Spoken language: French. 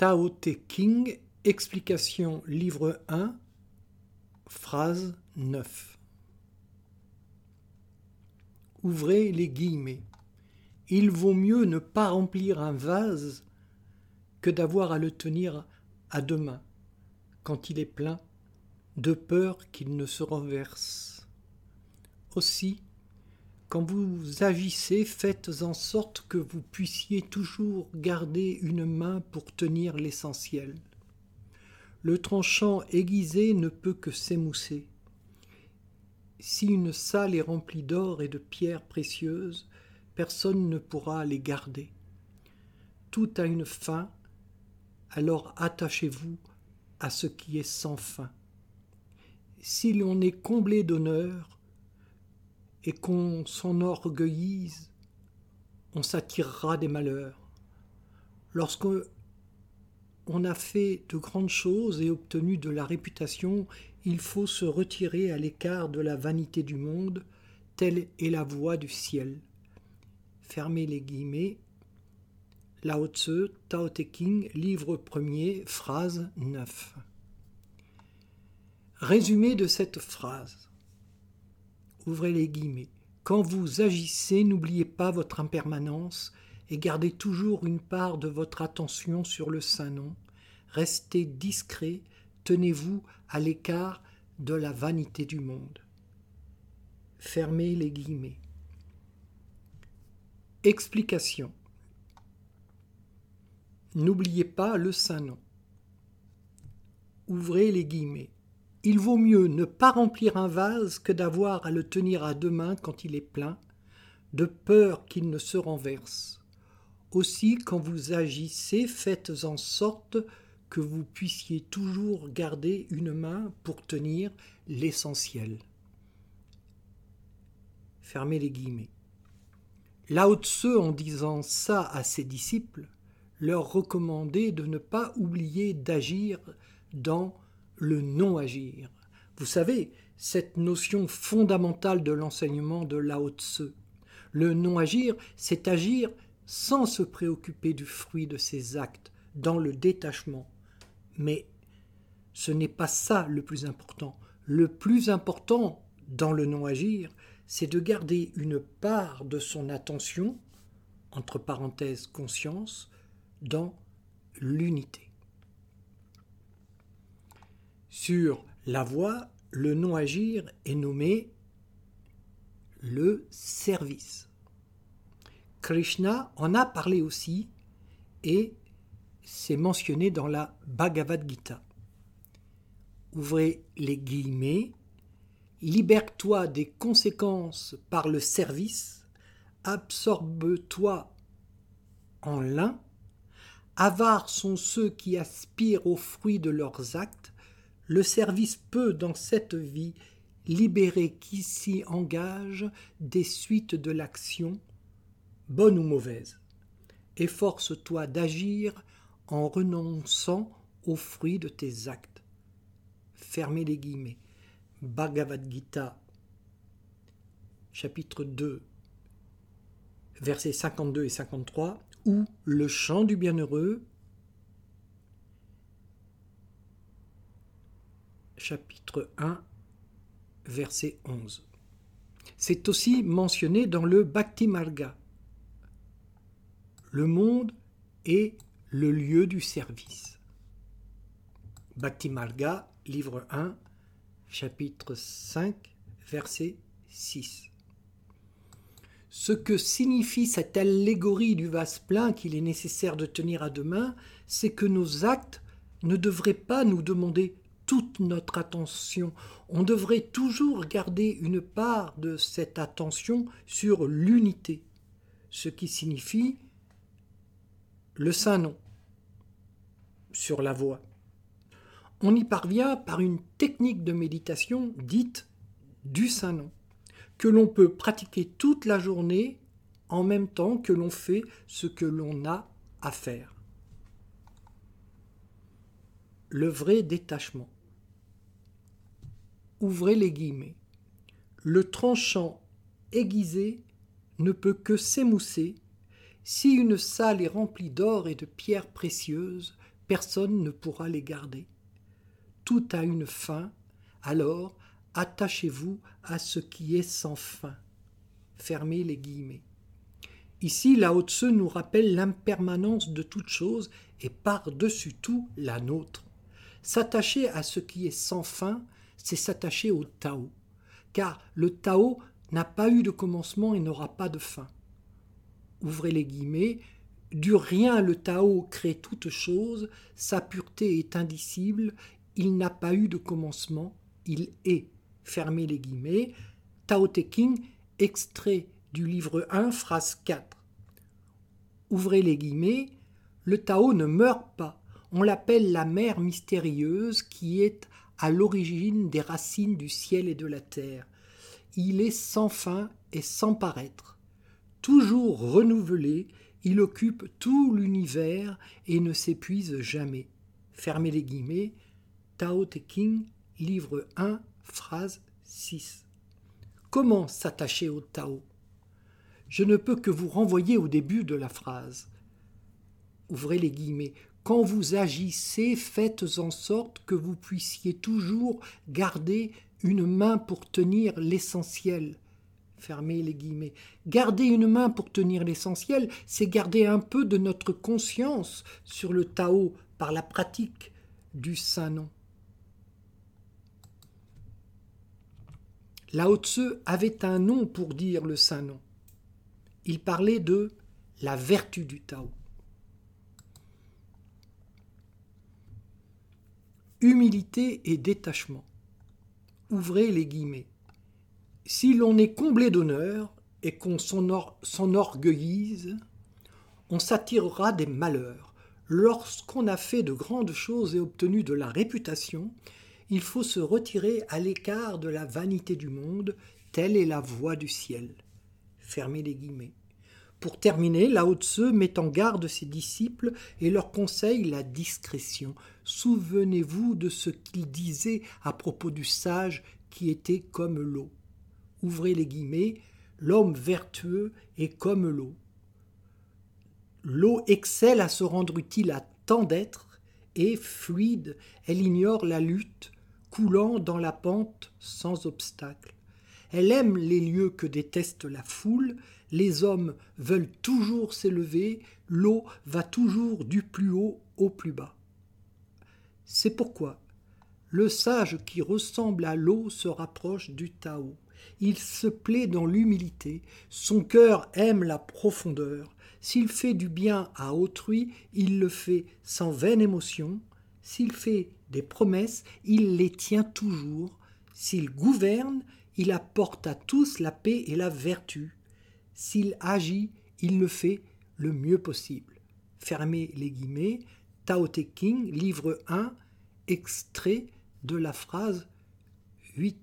Tao Te King, explication livre 1, phrase 9. Ouvrez les guillemets. Il vaut mieux ne pas remplir un vase que d'avoir à le tenir à deux mains quand il est plein, de peur qu'il ne se renverse. Aussi, quand vous agissez, faites en sorte que vous puissiez toujours garder une main pour tenir l'essentiel. Le tranchant aiguisé ne peut que s'émousser. Si une salle est remplie d'or et de pierres précieuses, personne ne pourra les garder. Tout a une fin, alors attachez-vous à ce qui est sans fin. Si l'on est comblé d'honneur, et qu'on s'enorgueillise, on s'attirera des malheurs. Lorsque on a fait de grandes choses et obtenu de la réputation, il faut se retirer à l'écart de la vanité du monde, telle est la voie du ciel. Fermez les guillemets. Lao Tse, Tao Te King, livre premier, phrase 9. Résumé de cette phrase ouvrez les guillemets. Quand vous agissez, n'oubliez pas votre impermanence et gardez toujours une part de votre attention sur le Saint-Nom. Restez discret, tenez-vous à l'écart de la vanité du monde. Fermez les guillemets. Explication. N'oubliez pas le Saint-Nom. Ouvrez les guillemets. Il vaut mieux ne pas remplir un vase que d'avoir à le tenir à deux mains quand il est plein, de peur qu'il ne se renverse. Aussi, quand vous agissez, faites en sorte que vous puissiez toujours garder une main pour tenir l'essentiel. Fermez les guillemets. Lao Tse, en disant ça à ses disciples, leur recommandait de ne pas oublier d'agir dans le non-agir. Vous savez, cette notion fondamentale de l'enseignement de Lao Tse. Le non-agir, c'est agir sans se préoccuper du fruit de ses actes, dans le détachement. Mais ce n'est pas ça le plus important. Le plus important dans le non-agir, c'est de garder une part de son attention, entre parenthèses conscience, dans l'unité. Sur la voie, le non-agir est nommé le service. Krishna en a parlé aussi et c'est mentionné dans la Bhagavad Gita. Ouvrez les guillemets. Libère-toi des conséquences par le service, absorbe-toi en l'un. Avares sont ceux qui aspirent aux fruits de leurs actes, le service peut, dans cette vie, libérer qui s'y engage des suites de l'action, bonne ou mauvaise. Efforce-toi d'agir en renonçant aux fruits de tes actes. Fermez les guillemets. Bhagavad Gita, chapitre 2, versets 52 et 53, ou le chant du bienheureux, chapitre 1, verset 11. C'est aussi mentionné dans le Bhakti Marga. Le monde est le lieu du service. Bhakti Marga, livre 1, chapitre 5, verset 6. Ce que signifie cette allégorie du vase plein qu'il est nécessaire de tenir à deux mains, c'est que nos actes ne devraient pas nous demander toute notre attention. On devrait toujours garder une part de cette attention sur l'unité, ce qui signifie le saint nom sur la voie. On y parvient par une technique de méditation dite du saint nom, que l'on peut pratiquer toute la journée en même temps que l'on fait ce que l'on a à faire. Le vrai détachement ouvrez les guillemets. Le tranchant aiguisé ne peut que s'émousser si une salle est remplie d'or et de pierres précieuses, personne ne pourra les garder. Tout a une fin, alors attachez-vous à ce qui est sans fin. Fermez les guillemets. Ici, Lao Tse nous rappelle l'impermanence de toute chose et par-dessus tout la nôtre. S'attacher à ce qui est sans fin, c'est s'attacher au Tao, car le Tao n'a pas eu de commencement et n'aura pas de fin. Ouvrez les guillemets, du rien le Tao crée toute chose, sa pureté est indicible, il n'a pas eu de commencement, il est. Fermez les guillemets. Tao Te King, extrait du livre 1, phrase 4. Ouvrez les guillemets, le Tao ne meurt pas. On l'appelle la mère mystérieuse qui est à l'origine des racines du ciel et de la terre. Il est sans fin et sans paraître. Toujours renouvelé, il occupe tout l'univers et ne s'épuise jamais. Fermez les guillemets. Tao Te King, livre 1, phrase 6. Comment s'attacher au Tao? Je ne peux que vous renvoyer au début de la phrase. Ouvrez les guillemets. Quand vous agissez, faites en sorte que vous puissiez toujours garder une main pour tenir l'essentiel. Fermez les guillemets. Garder une main pour tenir l'essentiel, c'est garder un peu de notre conscience sur le Tao par la pratique du Saint Nom. Lao Tse avait un nom pour dire le saint nom. Il parlait de la vertu du Tao. Humilité et détachement. Ouvrez les guillemets. Si l'on est comblé d'honneur et qu'on s'enorgueillise, on s'attirera des malheurs. Lorsqu'on a fait de grandes choses et obtenu de la réputation, il faut se retirer à l'écart de la vanité du monde, telle est la voie du ciel. Fermez les guillemets. Pour terminer, Lao Tse met en garde ses disciples et leur conseille la discrétion. Souvenez-vous de ce qu'il disait à propos du sage qui était comme l'eau. Ouvrez les guillemets, l'homme vertueux est comme l'eau. L'eau excelle à se rendre utile à tant d'êtres et, fluide, elle ignore la lutte, coulant dans la pente sans obstacle. Elle aime les lieux que déteste la foule, les hommes veulent toujours s'élever, l'eau va toujours du plus haut au plus bas. C'est pourquoi le sage qui ressemble à l'eau se rapproche du Tao. Il se plaît dans l'humilité, son cœur aime la profondeur. S'il fait du bien à autrui, il le fait sans vaine émotion. S'il fait des promesses, il les tient toujours. S'il gouverne, il apporte à tous la paix et la vertu. S'il agit, il le fait le mieux possible. Fermez les guillemets. Tao Te King, livre 1, extrait de la phrase 8.